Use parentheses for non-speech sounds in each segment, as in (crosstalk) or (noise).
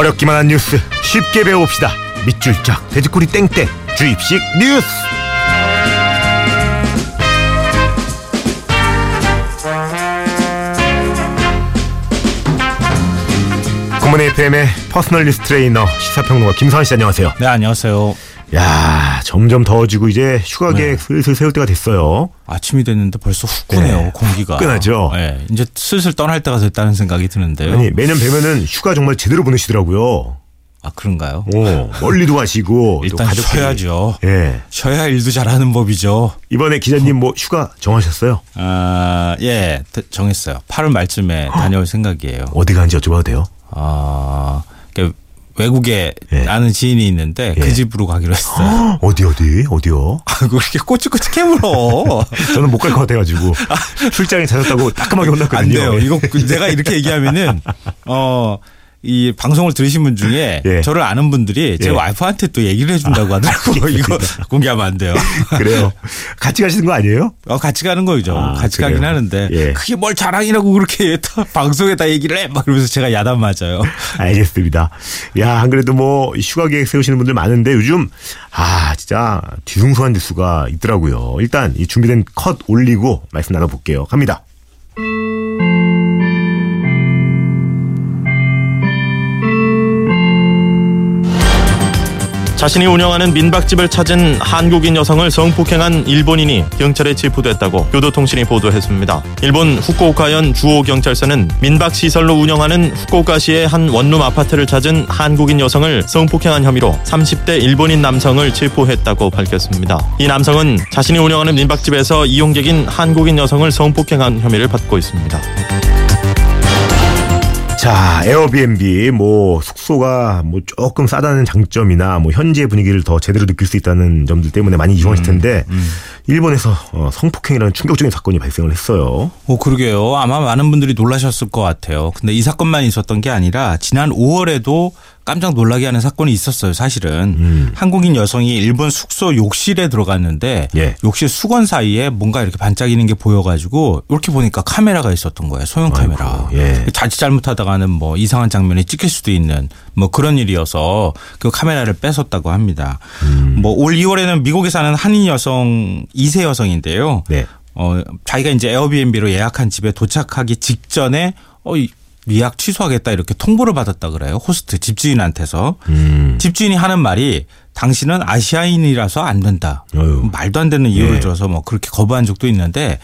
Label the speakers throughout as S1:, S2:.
S1: 어렵기만 한 뉴스 쉽게 배워봅시다. 밑줄 짝 돼지꼬리 땡땡 주입식 뉴스. 굿모닝 FM의 personal 뉴스 트레이너 시사평론가 김선 씨 안녕하세요.
S2: 네, 안녕하세요.
S1: 야 점점 더워지고 이제 휴가 계획 슬슬 세울 때가 됐어요.
S2: 아침이 됐는데 벌써 후끈해요,
S1: 네.
S2: 공기가.
S1: 후끈하죠?
S2: 네, 이제 슬슬 떠날 때가 됐다는 생각이 드는데요.
S1: 아니 매년 뵈면은 휴가 정말 제대로 보내시더라고요.
S2: 아, 그런가요?
S1: 오, 멀리도 가시고 또
S2: 일단
S1: 가족들이-
S2: 쉬어야죠.
S1: 예.
S2: 쉬어야 일도 잘하는 법이죠.
S1: 이번에 기자님 뭐 휴가 정하셨어요?
S2: 아, 예, 드- 정했어요. 8월 말쯤에 다녀올 생각이에요.
S1: 어디 가는지 여쭤봐도 돼요?
S2: 아, 외국에
S1: 예.
S2: 아는 지인이 있는데
S1: 예.
S2: 그 집으로 가기로 했어요. (gasps)
S1: 어디 어디 어디요?
S2: 아, 그 이렇게 꼬치꼬치 캐물어. (laughs)
S1: 저는 못 갈 것 같아가지고 출장에 찾았다고 따끔하게
S2: 안
S1: 혼났거든요.
S2: 돼요. 이거 그 (laughs) 내가 이렇게 얘기하면은 어. 이 방송을 들으신 분 중에 (laughs)
S1: 예.
S2: 저를 아는 분들이 제
S1: 예.
S2: 와이프한테 또 얘기를 해준다고 하더라고요. 이거 공개하면 안 돼요. (laughs)
S1: 그래요. 같이 가시는 거 아니에요?
S2: 어, 같이 가는 거죠.
S1: 아,
S2: 같이
S1: 그래요?
S2: 가긴 하는데
S1: 예.
S2: 그게 뭘 자랑이라고 그렇게 (laughs) 다 방송에 다 얘기를 해. 막 그러면서 제가 야단 맞아요.
S1: 알겠습니다. 야, 안 그래도 뭐 휴가 계획 세우시는 분들 많은데 요즘 아 진짜 뒤숭숭한 뉴스가 있더라고요. 일단 이 준비된 컷 올리고 말씀 나눠볼게요. 갑니다.
S3: 자신이 운영하는 민박집을 찾은 한국인 여성을 성폭행한 일본인이 경찰에 체포됐다고 교도통신이 보도했습니다. 일본 후쿠오카현 주오 경찰서는 민박 시설로 운영하는 후쿠오카시의 한 원룸 아파트를 찾은 한국인 여성을 성폭행한 혐의로 30대 일본인 남성을 체포했다고 밝혔습니다. 이 남성은 자신이 운영하는 민박집에서 이용객인 한국인 여성을 성폭행한 혐의를 받고 있습니다.
S1: 자, 에어비앤비 뭐 숙소가 뭐 조금 싸다는 장점이나 뭐 현지의 분위기를 더 제대로 느낄 수 있다는 점들 때문에 많이 이용하실 텐데 일본에서 어, 성폭행이라는 충격적인 사건이 발생을 했어요.
S2: 오, 그러게요. 아마 많은 분들이 놀라셨을 것 같아요. 근데 이 사건만 있었던 게 아니라 지난 5월에도 깜짝 놀라게 하는 사건이 있었어요, 사실은.
S1: 음.
S2: 한국인 여성이 일본 숙소 욕실에 들어갔는데
S1: 예.
S2: 욕실 수건 사이에 뭔가 이렇게 반짝이는 게 보여가지고 이렇게 보니까 카메라가 있었던 거예요, 소형 카메라.
S1: 예.
S2: 자칫 잘못하다가는 뭐 이상한 장면이 찍힐 수도 있는 뭐 그런 일이어서 그 카메라를 뺏었다고 합니다.
S1: 음.
S2: 뭐올 2월에는 미국에 사는 한인 여성 2세 여성인데요.
S1: 네.
S2: 어, 자기가 이제 에어비앤비로 예약한 집에 도착하기 직전에 어, 이 예약 취소하겠다 이렇게 통보를 받았다 그래요. 호스트 집주인한테서.
S1: 음.
S2: 집주인이 하는 말이 당신은 아시아인이라서 안 된다.
S1: 어휴.
S2: 말도 안 되는 이유를
S1: 예.
S2: 줘서 뭐 그렇게 거부한 적도 있는데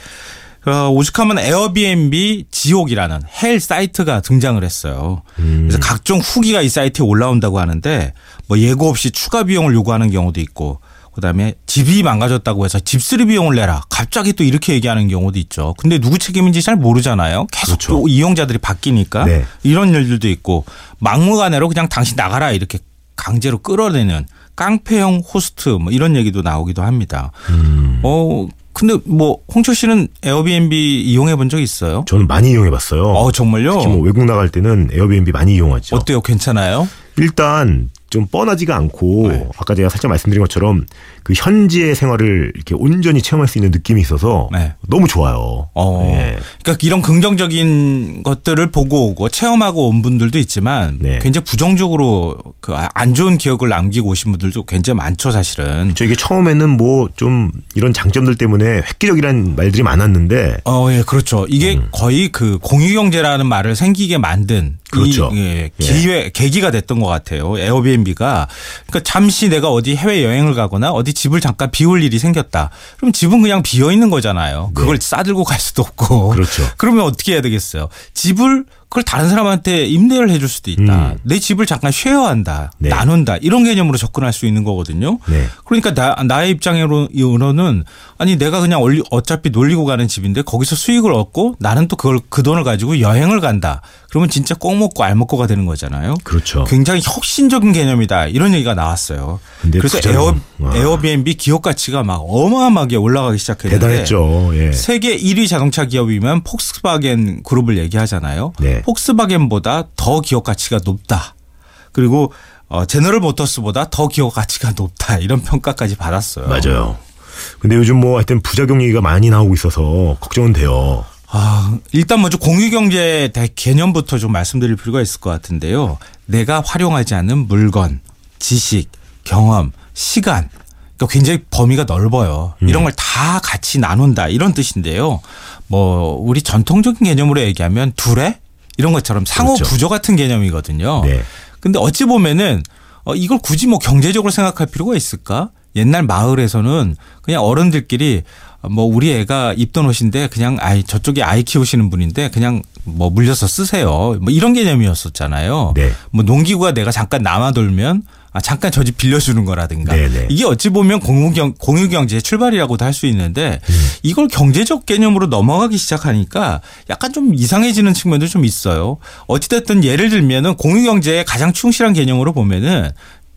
S2: 어, 오죽하면 에어비앤비 지옥이라는 hell 사이트가 등장을 했어요. 그래서 각종 후기가 이 사이트에 올라온다고 하는데 뭐 예고 없이 추가 비용을 요구하는 경우도 있고 그다음에 집이 망가졌다고 해서 집수리 비용을 내라. 갑자기 또 이렇게 얘기하는 경우도 있죠. 근데 누구 책임인지 잘 모르잖아요. 계속
S1: 그렇죠.
S2: 또 이용자들이 바뀌니까
S1: 네.
S2: 이런 일들도 있고 막무가내로 그냥 당신 나가라 이렇게 강제로 끌어내는 깡패형 호스트 뭐 이런 얘기도 나오기도 합니다.
S1: 음.
S2: 어 근데 뭐 홍철 씨는 에어비앤비 이용해 본 적 있어요?
S1: 저는 많이 이용해 봤어요.
S2: 어 정말요?
S1: 특히 뭐 외국 나갈 때는 에어비앤비 많이 이용하죠.
S2: 어때요? 괜찮아요?
S1: 일단 좀 뻔하지가 않고
S2: 네.
S1: 아까 제가 살짝 말씀드린 것처럼 그 현지의 생활을 이렇게 온전히 체험할 수 있는 느낌이 있어서
S2: 네.
S1: 너무 좋아요.
S2: 어.
S1: 예.
S2: 그러니까 이런 긍정적인 것들을 보고 오고 체험하고 온 분들도 있지만
S1: 네.
S2: 굉장히 부정적으로 그 안 좋은 기억을 남기고 오신 분들도 굉장히 많죠, 사실은.
S1: 저 이게 처음에는 뭐 좀 이런 장점들 때문에 획기적이라는 말들이 많았는데
S2: 어, 예, 그렇죠. 이게
S1: 음.
S2: 거의 그 공유 경제라는 말을 생기게 만든
S1: 그렇죠.
S2: 이, 예, 기회, 계기가 됐던 것 같아요. 에어비 앤비가. 그러니까 잠시 내가 어디 해외 여행을 가거나 어디 집을 잠깐 비울 일이 생겼다. 그럼 집은 그냥 비어 있는 거잖아요. 그걸 싸들고 갈 수도 없고.
S1: 네. 그렇죠.
S2: 그러면 어떻게 해야 되겠어요? 집을 그걸 다른 사람한테 임대를 해줄 수도 있다.
S1: 음.
S2: 내 집을 잠깐 쉐어한다.
S1: 네.
S2: 나눈다. 이런 개념으로 접근할 수 있는 거거든요.
S1: 네.
S2: 그러니까 나, 나의 입장으로는 아니 내가 그냥 어차피 놀리고 가는 집인데 거기서 수익을 얻고 나는 또 그걸 그 돈을 가지고 여행을 간다. 그러면 진짜 꼭 먹고 알 먹고가 되는 거잖아요.
S1: 그렇죠.
S2: 굉장히 혁신적인 개념이다. 이런 얘기가 나왔어요.
S1: 근데
S2: 그래서 에어,
S1: 와.
S2: 에어비앤비 기업 가치가 막 어마어마하게 올라가기 시작했는데
S1: 대단했죠. 예.
S2: 세계 1위 자동차 기업이면 폭스바겐 그룹을 얘기하잖아요.
S1: 네.
S2: 폭스바겐보다 더 기업 가치가 높다. 그리고 어, 제너럴 모터스보다 더 기업 가치가 높다. 이런 평가까지 받았어요.
S1: 맞아요. 근데 요즘 뭐 하여튼 부작용 얘기가 많이 나오고 있어서 걱정은 돼요.
S2: 아, 일단 먼저 공유경제 개념부터 좀 말씀드릴 필요가 있을 것 같은데요. 내가 활용하지 않는 물건, 지식, 경험, 시간. 그러니까 굉장히 범위가 넓어요. 이런 걸 다 같이 나눈다. 이런 뜻인데요. 뭐, 우리 전통적인 개념으로 얘기하면 두레? 이런 것처럼 상호
S1: 그렇죠.
S2: 구조 같은 개념이거든요.
S1: 네.
S2: 근데 어찌 보면은 어, 이걸 굳이 뭐 경제적으로 생각할 필요가 있을까? 옛날 마을에서는 그냥 어른들끼리 뭐 우리 애가 입던 옷인데 그냥 아이 저쪽에 아이 키우시는 분인데 그냥 뭐 물려서 쓰세요. 뭐 이런 개념이었었잖아요.
S1: 네.
S2: 뭐 농기구가 내가 잠깐 남아 돌면 아 잠깐 저 집 빌려주는 거라든가
S1: 네네.
S2: 이게 어찌 보면 공유경 공유경제의 출발이라고도 할 수 있는데
S1: 음.
S2: 이걸 경제적 개념으로 넘어가기 시작하니까 약간 좀 이상해지는 측면도 좀 있어요. 어찌됐든 예를 들면은 공유경제의 가장 충실한 개념으로 보면은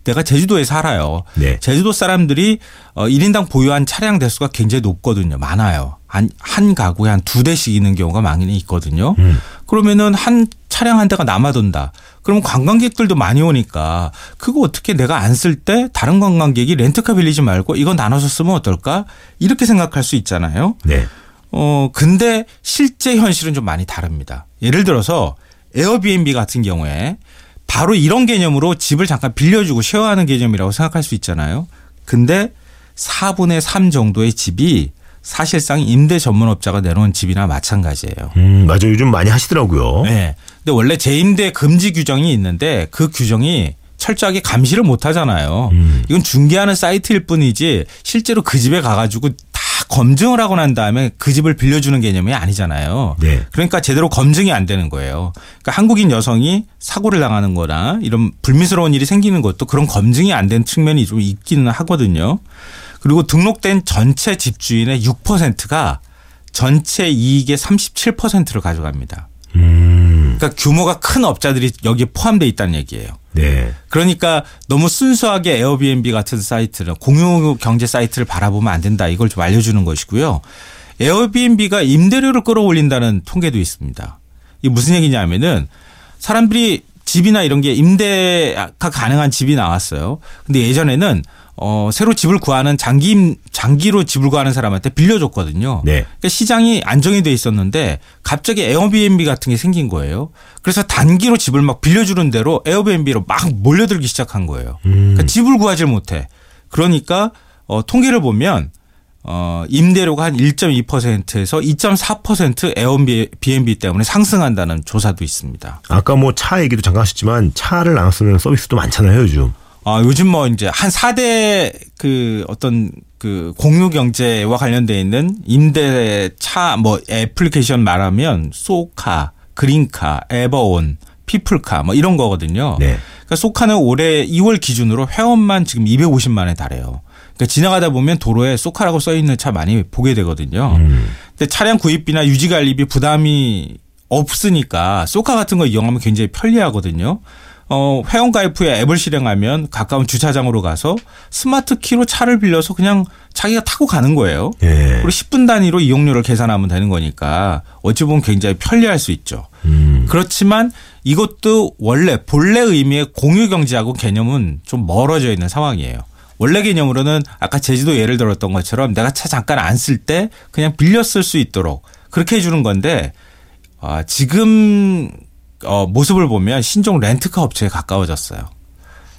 S2: 내가 제주도에 살아요.
S1: 네.
S2: 제주도 사람들이 어 1인당 보유한 차량 대수가 굉장히 높거든요. 많아요. 한, 한 가구에 한 두 대씩 있는 경우가 많이 있거든요.
S1: 음.
S2: 그러면은 한 차량 한 대가 남아돈다. 그러면 관광객들도 많이 오니까 그거 어떻게 내가 안 쓸 때 다른 관광객이 렌트카 빌리지 말고 이건 나눠서 쓰면 어떨까? 이렇게 생각할 수 있잖아요.
S1: 네.
S2: 어, 근데 실제 현실은 좀 많이 다릅니다. 예를 들어서 에어비앤비 같은 경우에 바로 이런 개념으로 집을 잠깐 빌려주고 쉐어하는 개념이라고 생각할 수 있잖아요. 근데 4분의 3 정도의 집이 사실상 임대 전문업자가 내놓은 집이나 마찬가지예요.
S1: 음, 맞아. 요즘 많이 하시더라고요.
S2: 네. 근데 원래 재임대 금지 규정이 있는데 그 규정이 철저하게 감시를 못 하잖아요.
S1: 음.
S2: 이건 중개하는 사이트일 뿐이지 실제로 그 집에 가가지고 다 검증을 하고 난 다음에 그 집을 빌려주는 개념이 아니잖아요.
S1: 네.
S2: 그러니까 제대로 검증이 안 되는 거예요. 그러니까 한국인 여성이 사고를 당하는 거나 이런 불미스러운 일이 생기는 것도 그런 검증이 안 된 측면이 좀 있기는 하거든요. 그리고 등록된 전체 집주인의 6%가 전체 이익의 37%를 가져갑니다.
S1: 음.
S2: 그러니까 규모가 큰 업자들이 여기에 포함되어 있다는 얘기예요.
S1: 네.
S2: 그러니까 너무 순수하게 에어비앤비 같은 사이트를 공유 경제 사이트를 바라보면 안 된다. 이걸 좀 알려주는 것이고요. 에어비앤비가 임대료를 끌어올린다는 통계도 있습니다. 이게 무슨 얘기냐면은 사람들이 집이나 이런 게 임대가 가능한 집이 나왔어요. 근데 예전에는 어 새로 집을 구하는 장기 임- 장기로 집을 구하는 사람한테 빌려줬거든요.
S1: 네.
S2: 그러니까 시장이 안정이 돼 있었는데 갑자기 에어비앤비 같은 게 생긴 거예요. 그래서 단기로 집을 막 빌려주는 대로 에어비앤비로 막 몰려들기 시작한 거예요. 그러니까 집을 구하지 못해. 그러니까 어, 통계를 보면 어, 임대료가 한 1.2%에서 2.4% 에어비앤비 때문에 상승한다는 조사도 있습니다.
S1: 아까 뭐 차 얘기도 잠깐 하셨지만 차를 나눠 쓰는 서비스도 많잖아요, 요즘.
S2: 아, 요즘 뭐 이제 한 4대 그 어떤 그 공유 경제와 관련돼 있는 임대차 뭐 애플리케이션 말하면 소카, 그린카, 에버온, 피플카 뭐 이런 거거든요.
S1: 네.
S2: 그러니까 소카는 올해 2월 기준으로 회원만 지금 250만에 달해요. 그러니까 지나가다 보면 도로에 소카라고 써 있는 차 많이 보게 되거든요.
S1: 음.
S2: 근데 차량 구입비나 유지 관리비 부담이 없으니까 소카 같은 거 이용하면 굉장히 편리하거든요. 어, 회원 가입 후에 앱을 실행하면 가까운 주차장으로 가서 스마트 키로 차를 빌려서 그냥 자기가 타고 가는 거예요.
S1: 예.
S2: 그리고 10분 단위로 이용료를 계산하면 되는 거니까 어찌 보면 굉장히 편리할 수 있죠.
S1: 음.
S2: 그렇지만 이것도 원래 본래 의미의 공유 경제하고 개념은 좀 멀어져 있는 상황이에요. 원래 개념으로는 아까 제주도 예를 들었던 것처럼 내가 차 잠깐 안 쓸 때 그냥 빌려 쓸 수 있도록 그렇게 해주는 건데 아, 지금 어, 모습을 보면 신종 렌트카 업체에 가까워졌어요.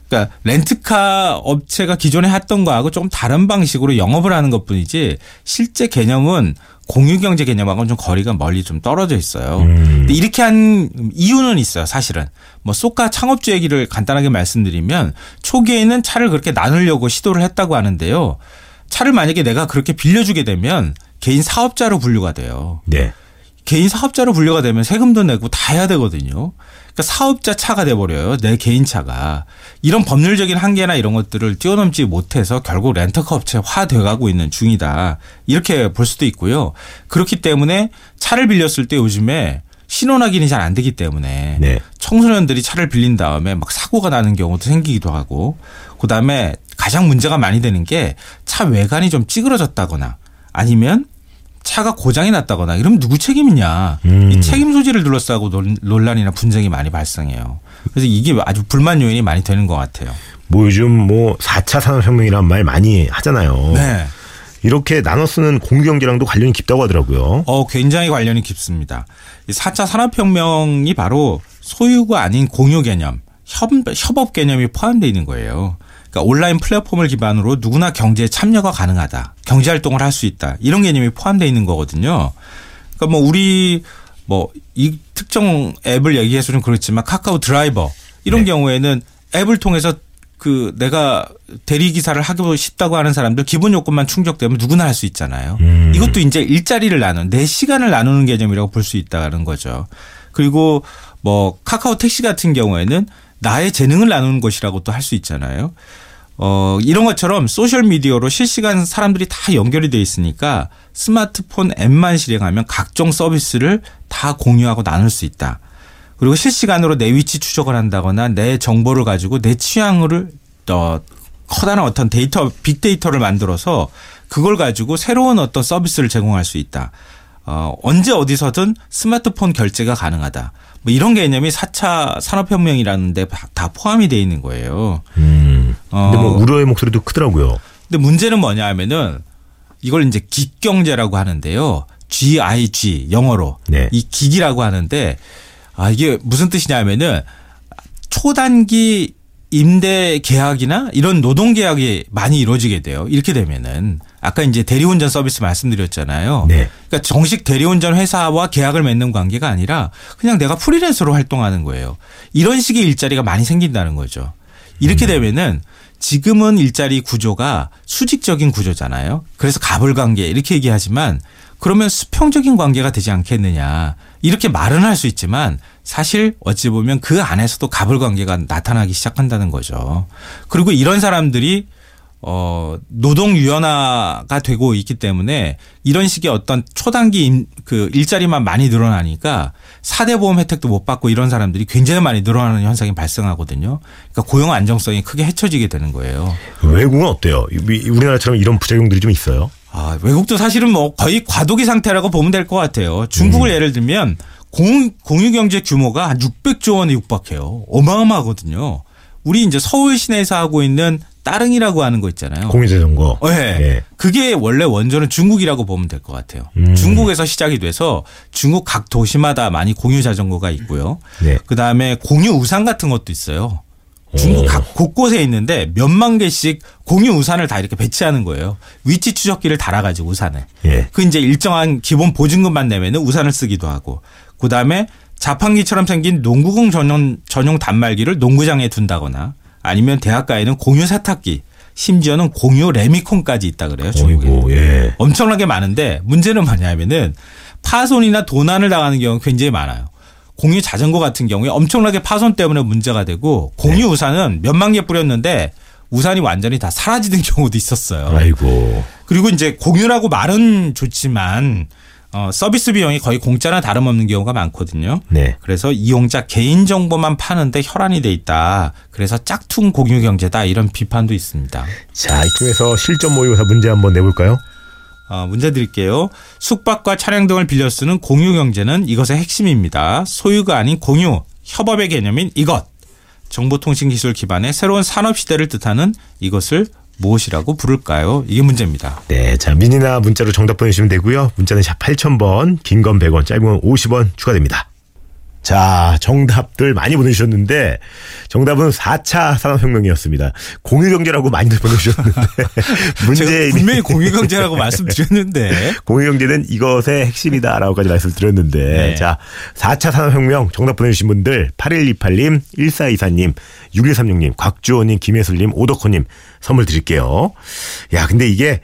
S2: 그러니까 렌트카 업체가 기존에 했던 거하고 조금 다른 방식으로 영업을 하는 것뿐이지 실제 개념은 공유경제 개념하고는 좀 거리가 멀리 좀 떨어져 있어요. 근데 이렇게 한 이유는 있어요, 사실은. 뭐 소카 창업주 얘기를 간단하게 말씀드리면 초기에는 차를 그렇게 나누려고 시도를 했다고 하는데요. 차를 만약에 내가 그렇게 빌려주게 되면 개인 사업자로 분류가 돼요.
S1: 네.
S2: 개인 사업자로 분류가 되면 세금도 내고 다 해야 되거든요. 그러니까 사업자 차가 돼버려요. 내 개인 차가. 이런 법률적인 한계나 이런 것들을 뛰어넘지 못해서 결국 렌터카 업체화 돼가고 있는 중이다. 이렇게 볼 수도 있고요. 그렇기 때문에 차를 빌렸을 때 요즘에 신원 확인이 잘 안 되기 때문에
S1: 네.
S2: 청소년들이 차를 빌린 다음에 막 사고가 나는 경우도 생기기도 하고 그다음에 가장 문제가 많이 되는 게 차 외관이 좀 찌그러졌다거나 아니면 차가 고장이 났다거나 이러면 누구 책임이냐.
S1: 음.
S2: 이 책임 소지를 둘러싸고 논- 논란이나 분쟁이 많이 발생해요. 그래서 이게 아주 불만 요인이 많이 되는 것 같아요.
S1: 뭐 요즘 뭐 4차 산업혁명이란 말 많이 하잖아요.
S2: 네.
S1: 이렇게 나눠 쓰는 공유경제랑도 관련이 깊다고 하더라고요.
S2: 어, 굉장히 관련이 깊습니다. 이 4차 산업혁명이 바로 소유가 아닌 공유 개념, 협, 협업 개념이 포함되어 있는 거예요. 그러니까 온라인 플랫폼을 기반으로 누구나 경제에 참여가 가능하다. 경제 활동을 할 수 있다. 이런 개념이 포함되어 있는 거거든요. 그러니까 뭐 우리 뭐 이 특정 앱을 얘기해서 좀 그렇지만 카카오 드라이버 이런
S1: 네.
S2: 경우에는 앱을 통해서 그 내가 대리 기사를 하고 싶다고 하는 사람들 기본 요건만 충족되면 누구나 할 수 있잖아요.
S1: 음.
S2: 이것도 이제 일자리를 나누는 내 시간을 나누는 개념이라고 볼 수 있다는 거죠. 그리고 뭐 카카오 택시 같은 경우에는 나의 재능을 나누는 것이라고 또 할 수 있잖아요. 어, 이런 것처럼 소셜 미디어로 실시간 사람들이 다 연결이 돼 있으니까 스마트폰 앱만 실행하면 각종 서비스를 다 공유하고 나눌 수 있다. 그리고 실시간으로 내 위치 추적을 한다거나 내 정보를 가지고 내 취향을 어, 커다란 어떤 데이터 빅데이터를 만들어서 그걸 가지고 새로운 어떤 서비스를 제공할 수 있다. 어, 언제 어디서든 스마트폰 결제가 가능하다. 뭐 이런 개념이 4차 산업혁명이라는데 다 포함이 돼 있는 거예요.
S1: 음. 근데 뭐
S2: 어.
S1: 우려의 목소리도 크더라고요.
S2: 근데 문제는 뭐냐 하면은 이걸 이제 기경제라고 하는데요. GIG 영어로
S1: 네.
S2: 이 기기라고 하는데 아 이게 무슨 뜻이냐 하면은 초단기 임대 계약이나 이런 노동 계약이 많이 이루어지게 돼요. 이렇게 되면은 아까 이제 대리운전 서비스 말씀드렸잖아요.
S1: 네.
S2: 그러니까 정식 대리운전 회사와 계약을 맺는 관계가 아니라 그냥 내가 프리랜서로 활동하는 거예요. 이런 식의 일자리가 많이 생긴다는 거죠. 이렇게 되면은 지금은 일자리 구조가 수직적인 구조잖아요. 그래서 갑을 관계 이렇게 얘기하지만 그러면 수평적인 관계가 되지 않겠느냐. 이렇게 말은 할 수 있지만 사실 어찌 보면 그 안에서도 갑을 관계가 나타나기 시작한다는 거죠. 그리고 이런 사람들이 어, 노동 유연화가 되고 있기 때문에 이런 식의 어떤 초단기 임- 그 일자리만 많이 늘어나니까 사대 보험 혜택도 못 받고 이런 사람들이 굉장히 많이 늘어나는 현상이 발생하거든요. 그러니까 고용 안정성이 크게 해쳐지게 되는 거예요.
S1: 외국은 어때요? 이- 우리나라처럼 이런 부작용들이 좀 있어요?
S2: 아, 외국도 사실은 뭐 거의 과도기 상태라고 보면 될 것 같아요. 중국을 예를 들면 공, 공유 경제 규모가 한 600조 원에 육박해요. 어마어마하거든요. 우리 이제 서울 시내에서 하고 있는 따릉이라고 하는 거 있잖아요.
S1: 공유자전거.
S2: 네.
S1: 예.
S2: 그게 원래 원조는 중국이라고 보면 될 것 같아요.
S1: 음.
S2: 중국에서 시작이 돼서 중국 각 도시마다 많이 공유 자전거가 있고요.
S1: 네.
S2: 그 다음에 공유 우산 같은 것도 있어요. 중국
S1: 오.
S2: 각 곳곳에 있는데 몇만 개씩 공유 우산을 다 이렇게 배치하는 거예요. 위치 추적기를 달아가지고 우산을.
S1: 예.
S2: 그 이제 일정한 기본 보증금만 내면은 우산을 쓰기도 하고. 그 다음에 자판기처럼 생긴 농구공 전용, 전용 단말기를 농구장에 둔다거나 아니면 대학가에는 공유 세탁기 심지어는 공유 레미콘까지 있다 그래요. 중국에.
S1: 어이고, 예.
S2: 엄청나게 많은데 문제는 뭐냐면은 파손이나 도난을 당하는 경우가 굉장히 많아요. 공유 자전거 같은 경우에 엄청나게 파손 때문에 문제가 되고 공유
S1: 네.
S2: 우산은 몇만 개 뿌렸는데 우산이 완전히 다 사라지는 (laughs) 경우도 있었어요.
S1: 아이고.
S2: 그리고 이제 공유라고 말은 좋지만 어, 서비스 비용이 거의 공짜나 다름없는 경우가 많거든요.
S1: 네.
S2: 그래서 이용자 개인 정보만 파는데 혈안이 돼 있다. 그래서 짝퉁 공유 경제다 이런 비판도 있습니다.
S1: 자, 이쯤에서 실전 모의고사 문제 한번 내볼까요?
S2: 어, 문제 드릴게요. 숙박과 차량 등을 빌려 쓰는 공유 경제는 이것의 핵심입니다. 소유가 아닌 공유, 협업의 개념인 이것. 정보통신기술 기반의 새로운 산업 시대를 뜻하는 이것을 무엇이라고 부를까요? 이게 문제입니다.
S1: 네. 자, 미니나 문자로 정답 보내주시면 되고요. 문자는 샵 8000번, 긴 건 100원, 짧은 건 50원 추가됩니다. 자, 정답들 많이 보내주셨는데, 정답은 4차 산업혁명이었습니다. 공유경제라고 많이들 (laughs) 보내주셨는데, 문제
S2: 분명히 (laughs) 공유 경제라고 말씀드렸는데
S1: 공유경제는 이것의 핵심이다라고까지 말씀드렸는데,
S2: 네.
S1: 자, 4차 산업혁명 정답 보내주신 분들, 8128님, 1424님, 6136님, 곽주호님, 김혜슬님, 오덕호님 선물 드릴게요. 야, 근데 이게,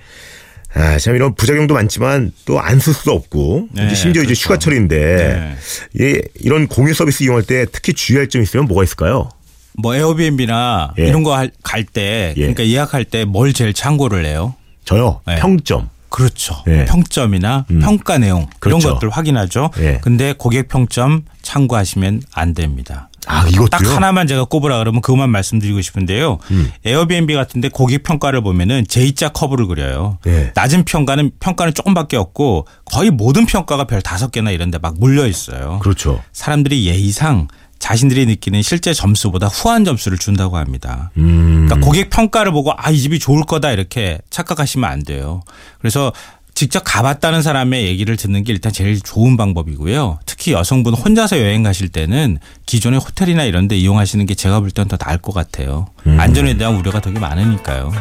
S1: 아, 참 이런 부작용도 많지만 또 안 쓸 수도 없고,
S2: 네,
S1: 이제 심지어 이제
S2: 그렇죠.
S1: 휴가철인데, 예, 이런 공유 서비스 이용할 때 특히 주의할 점 있으면 뭐가 있을까요?
S2: 뭐 에어비앤비나
S1: 예.
S2: 이런 거 갈때
S1: 예.
S2: 그러니까 예약할 때 뭘 제일 참고를 해요?
S1: 저요,
S2: 네.
S1: 평점.
S2: 그렇죠.
S1: 예.
S2: 평점이나
S1: 음.
S2: 평가 내용
S1: 그렇죠.
S2: 이런 것들 확인하죠.
S1: 예.
S2: 근데 고객 평점 참고하시면 안 됩니다.
S1: 아, 이것도요?
S2: 딱 하나만 제가 꼽으라 그러면 그것만 말씀드리고 싶은데요.
S1: 음.
S2: 에어비앤비 같은데 고객 평가를 보면은 J자 커브를 그려요.
S1: 네.
S2: 낮은 평가는 평가는 조금밖에 없고 거의 모든 평가가 별 다섯 개나 이런데 막 몰려 있어요.
S1: 그렇죠.
S2: 사람들이 예의상 자신들이 느끼는 실제 점수보다 후한 점수를 준다고 합니다.
S1: 음.
S2: 그러니까 고객 평가를 보고 아 이 집이 좋을 거다 이렇게 착각하시면 안 돼요. 그래서 직접 가봤다는 사람의 얘기를 듣는 게 일단 제일 좋은 방법이고요. 특히 여성분 혼자서 여행 가실 때는 기존의 호텔이나 이런 데 이용하시는 게 제가 볼땐더 나을 것 같아요. 안전에 대한 우려가 되게 많으니까요.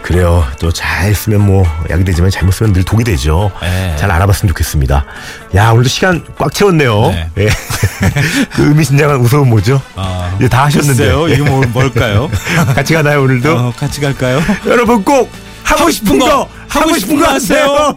S1: 그래요. 또 잘 쓰면 뭐 약이 되지만 잘못 쓰면 늘 독이 되죠.
S2: 네.
S1: 잘 알아봤으면 좋겠습니다. 야 오늘도 시간 꽉 채웠네요.
S2: 네.
S1: 예. (laughs) 그 의미심장한 웃음은 뭐죠?
S2: 아,
S1: 이제 다 하셨는데
S2: 글쎄요. 이게 뭐, 뭘까요? (laughs)
S1: 같이 가나요 오늘도?
S2: 어, 같이 갈까요?
S1: 여러분 꼭 하고 싶은 거 하고 싶은 거 하세요.